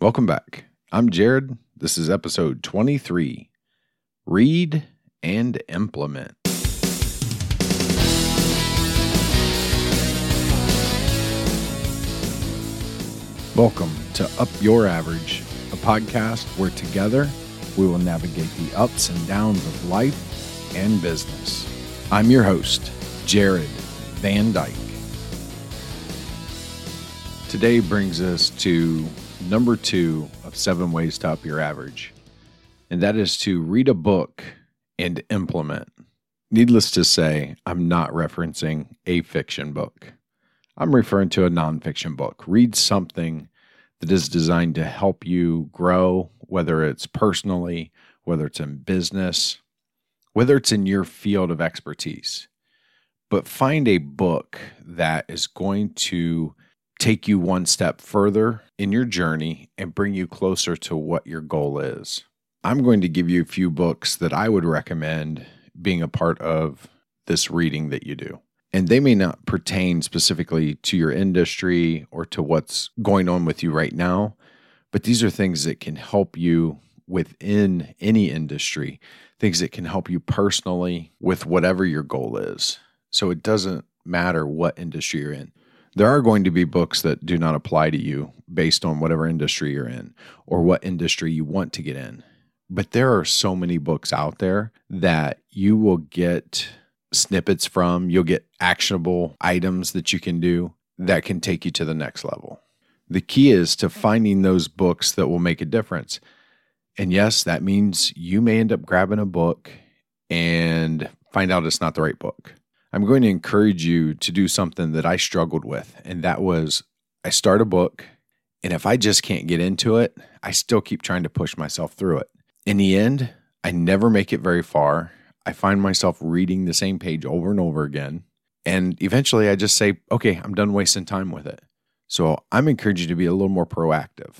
Welcome back. I'm Jared. This is episode 23 Read and Implement. Welcome to Up Your Average, a podcast where together we will navigate the ups and downs of life and business. I'm your host, Jared Van Dyke. Today brings us to number two of seven ways to up your average, and that is to read a book and implement. Needless to say, I'm not referencing a fiction book. I'm referring to a nonfiction book. Read something that is designed to help you grow, whether it's personally, whether it's in business, whether it's in your field of expertise. But find a book that is going to take you one step further in your journey and bring you closer to what your goal is. I'm going to give you a few books that I would recommend being a part of this reading that you do and they may not pertain specifically to your industry or to what's going on with you right now, but these are things that can help you within any industry, things that can help you personally with whatever your goal is. So it doesn't matter what industry you're in. There are going to be books that do not apply to you based on whatever industry you're in or what industry you want to get in. But there are so many books out there that you will get snippets from. You'll get actionable items that you can do that can take you to the next level. The key is to finding those books that will make a difference. And yes, that means you may end up grabbing a book and find out it's not the right book. I'm going to encourage you to do something that I struggled with, and that was I start a book, and if I just can't get into it, I still keep trying to push myself through it. In the end, I never make it very far, I find myself reading the same page over and over again. And eventually I just say, okay, I'm done wasting time with it. So I'm encouraging you to be a little more proactive.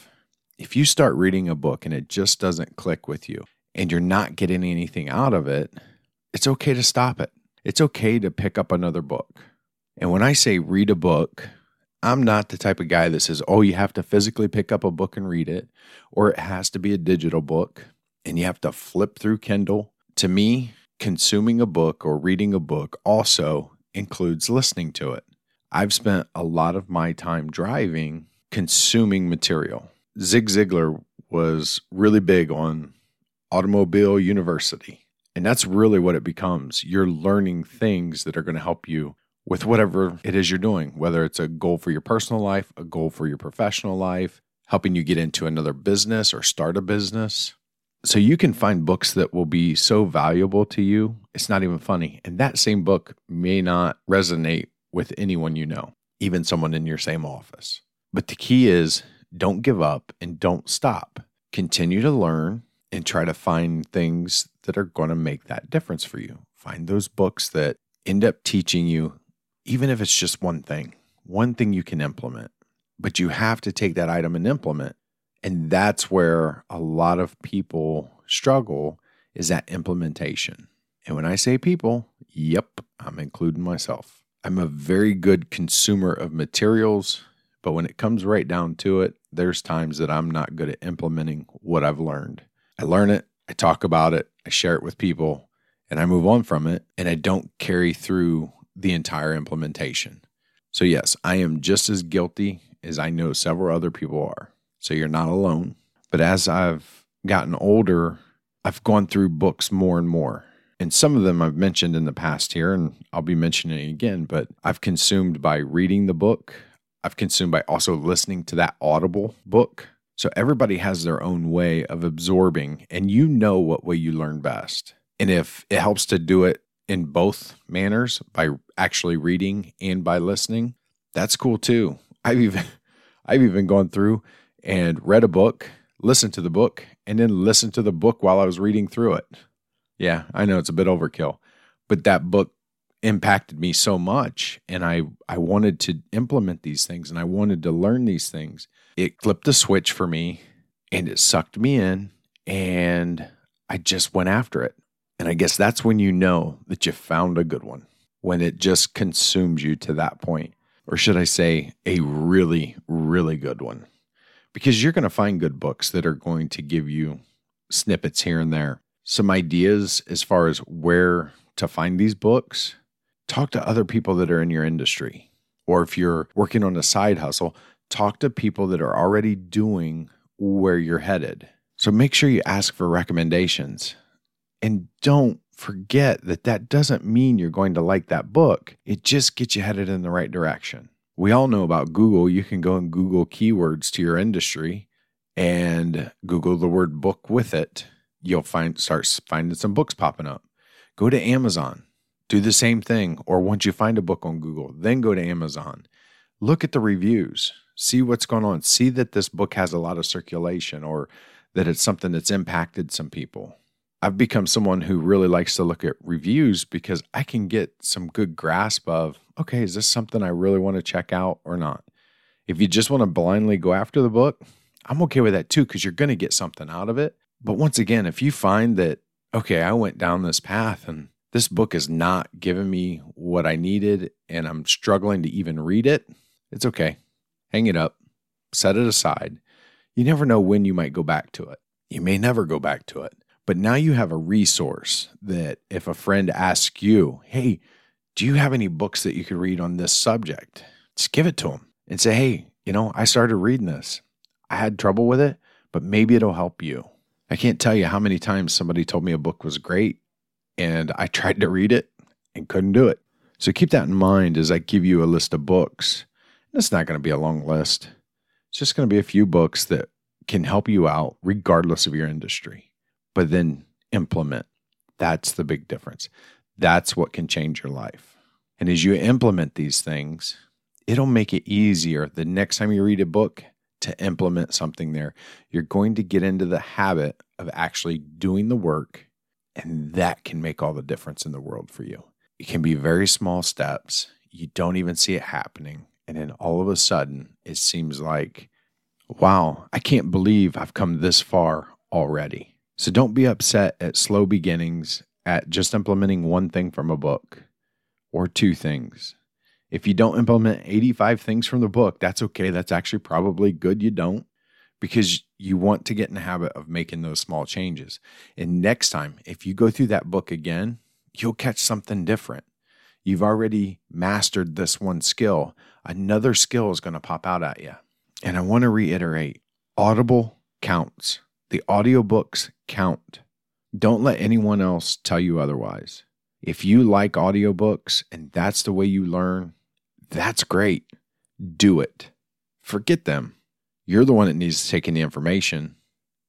If you start reading a book and it just doesn't click with you and you're not getting anything out of it, it's okay to stop it. It's okay to pick up another book. And when I say read a book, I'm not the type of guy that says, oh, you have to physically pick up a book and read it, or it has to be a digital book and you have to flip through Kindle. To me, consuming a book or reading a book also includes listening to it. I've spent a lot of my time driving consuming material. Zig Ziglar was really big on Automobile University. And that's really what it becomes. You're learning things that are going to help you with whatever it is you're doing, whether it's a goal for your personal life, a goal for your professional life, helping you get into another business or start a business. So you can find books that will be so valuable to you, it's not even funny. And that same book may not resonate with anyone you know, even someone in your same office. But the key is don't give up and don't stop. Continue to learn and try to find things that are going to make that difference for you. Find those books that end up teaching you, even if it's just one thing, one thing you can implement. But you have to take that item and implement and that's where a lot of people struggle is that implementation. And when I say people, yep, I'm including myself. I'm a very good consumer of materials, but when it comes right down to it, there's times that I'm not good at implementing what I've learned. I learn it, I talk about it, I share it with people, and I move on from it, and I don't carry through the entire implementation. So, yes, I am just as guilty as I know several other people are. So you're not alone. But as I've gotten older, I've gone through books more and more. And some of them I've mentioned in the past here, and I'll be mentioning again, but I've consumed by reading the book. I've consumed by also listening to that audible book. So everybody has their own way of absorbing, and you know what way you learn best. And if it helps to do it in both manners by actually reading and by listening, that's cool too. I've even I've even gone through and read a book, listened to the book, and then listened to the book while I was reading through it. Yeah, I know it's a bit overkill, but that book impacted me so much and I I wanted to implement these things and I wanted to learn these things. It flipped a switch for me and it sucked me in and I just went after it. And I guess that's when you know that you found a good one. When it just consumes you to that point. Or should I say a really really good one because you're going to find good books that are going to give you snippets here and there. Some ideas as far as where to find these books. Talk to other people that are in your industry. Or if you're working on a side hustle, talk to people that are already doing where you're headed. So make sure you ask for recommendations. And don't forget that that doesn't mean you're going to like that book. It just gets you headed in the right direction. We all know about Google. You can go and Google keywords to your industry and Google the word book with it. You'll find start finding some books popping up. Go to Amazon. Do the same thing. Or once you find a book on Google, then go to Amazon. Look at the reviews. See what's going on. See that this book has a lot of circulation or that it's something that's impacted some people. I've become someone who really likes to look at reviews because I can get some good grasp of, okay, is this something I really want to check out or not? If you just want to blindly go after the book, I'm okay with that too because you're going to get something out of it. But once again, if you find that, okay, I went down this path and this book is not giving me what I needed and I'm struggling to even read it, it's okay. Hang it up, set it aside. You never know when you might go back to it. You may never go back to it. But now you have a resource that if a friend asks you, hey, do you have any books that you could read on this subject? Just give it to them and say, hey, you know, I started reading this. I had trouble with it, but maybe it'll help you. I can't tell you how many times somebody told me a book was great and I tried to read it and couldn't do it. So keep that in mind as I give you a list of books. It's not going to be a long list. It's just going to be a few books that can help you out regardless of your industry but then implement. That's the big difference. That's what can change your life. And as you implement these things, it'll make it easier the next time you read a book to implement something there. You're going to get into the habit of actually doing the work, and that can make all the difference in the world for you. It can be very small steps. You don't even see it happening. And then all of a sudden, it seems like, wow, I can't believe I've come this far already. So don't be upset at slow beginnings, at just implementing one thing from a book or two things. If you don't implement 85 things from the book, that's okay. That's actually probably good you don't because you want to get in the habit of making those small changes. And next time, if you go through that book again, you'll catch something different. You've already mastered this one skill. Another skill is going to pop out at you. And I want to reiterate Audible counts. The audiobooks count. Don't let anyone else tell you otherwise. If you like audiobooks and that's the way you learn, that's great. Do it. Forget them. You're the one that needs to take in the information,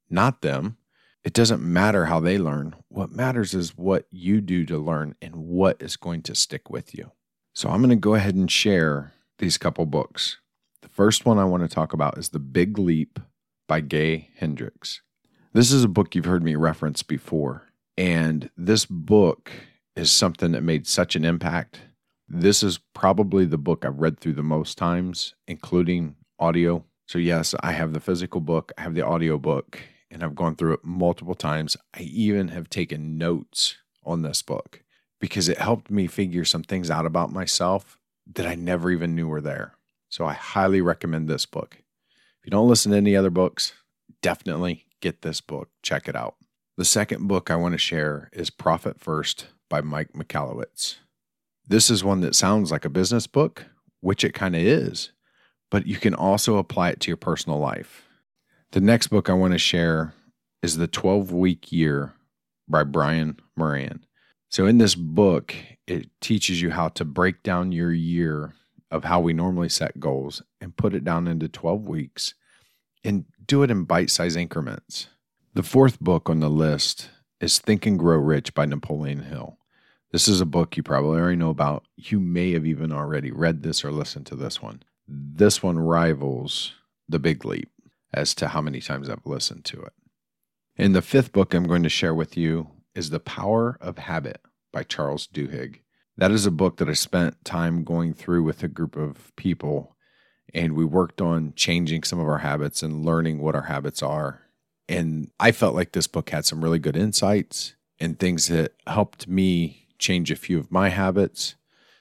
not them. It doesn't matter how they learn. What matters is what you do to learn and what is going to stick with you. So I'm going to go ahead and share these couple books. The first one I want to talk about is The Big Leap by Gay Hendricks. This is a book you've heard me reference before. And this book is something that made such an impact. This is probably the book I've read through the most times, including audio. So, yes, I have the physical book, I have the audio book, and I've gone through it multiple times. I even have taken notes on this book because it helped me figure some things out about myself that I never even knew were there. So, I highly recommend this book. If you don't listen to any other books, definitely get this book. Check it out. The second book I want to share is Profit First by Mike Michalowicz. This is one that sounds like a business book, which it kind of is, but you can also apply it to your personal life. The next book I want to share is The 12 Week Year by Brian Moran. So, in this book, it teaches you how to break down your year of how we normally set goals and put it down into 12 weeks and do it in bite sized increments. The fourth book on the list is Think and Grow Rich by Napoleon Hill. This is a book you probably already know about. You may have even already read this or listened to this one. This one rivals The Big Leap as to how many times I've listened to it. And the fifth book I'm going to share with you is The Power of Habit by Charles Duhigg. That is a book that I spent time going through with a group of people and we worked on changing some of our habits and learning what our habits are. And I felt like this book had some really good insights and things that helped me change a few of my habits.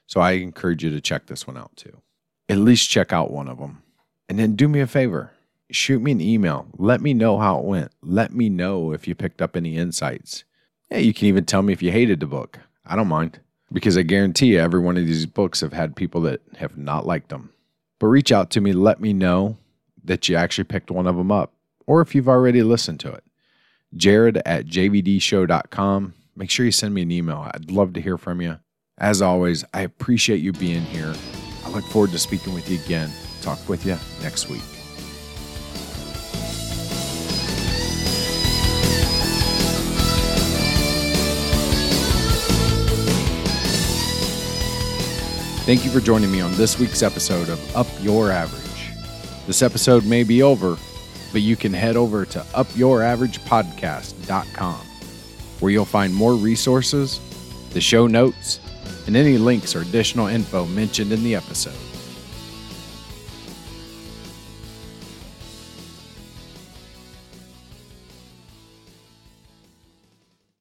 So I encourage you to check this one out too. At least check out one of them. And then do me a favor shoot me an email. Let me know how it went. Let me know if you picked up any insights. Yeah, you can even tell me if you hated the book. I don't mind because I guarantee you every one of these books have had people that have not liked them. But reach out to me, let me know that you actually picked one of them up or if you've already listened to it. Jared at jvdshow.com. Make sure you send me an email. I'd love to hear from you. As always, I appreciate you being here. Look forward to speaking with you again. Talk with you next week. Thank you for joining me on this week's episode of Up Your Average. This episode may be over, but you can head over to upyouraveragepodcast.com where you'll find more resources, the show notes, and any links or additional info mentioned in the episode.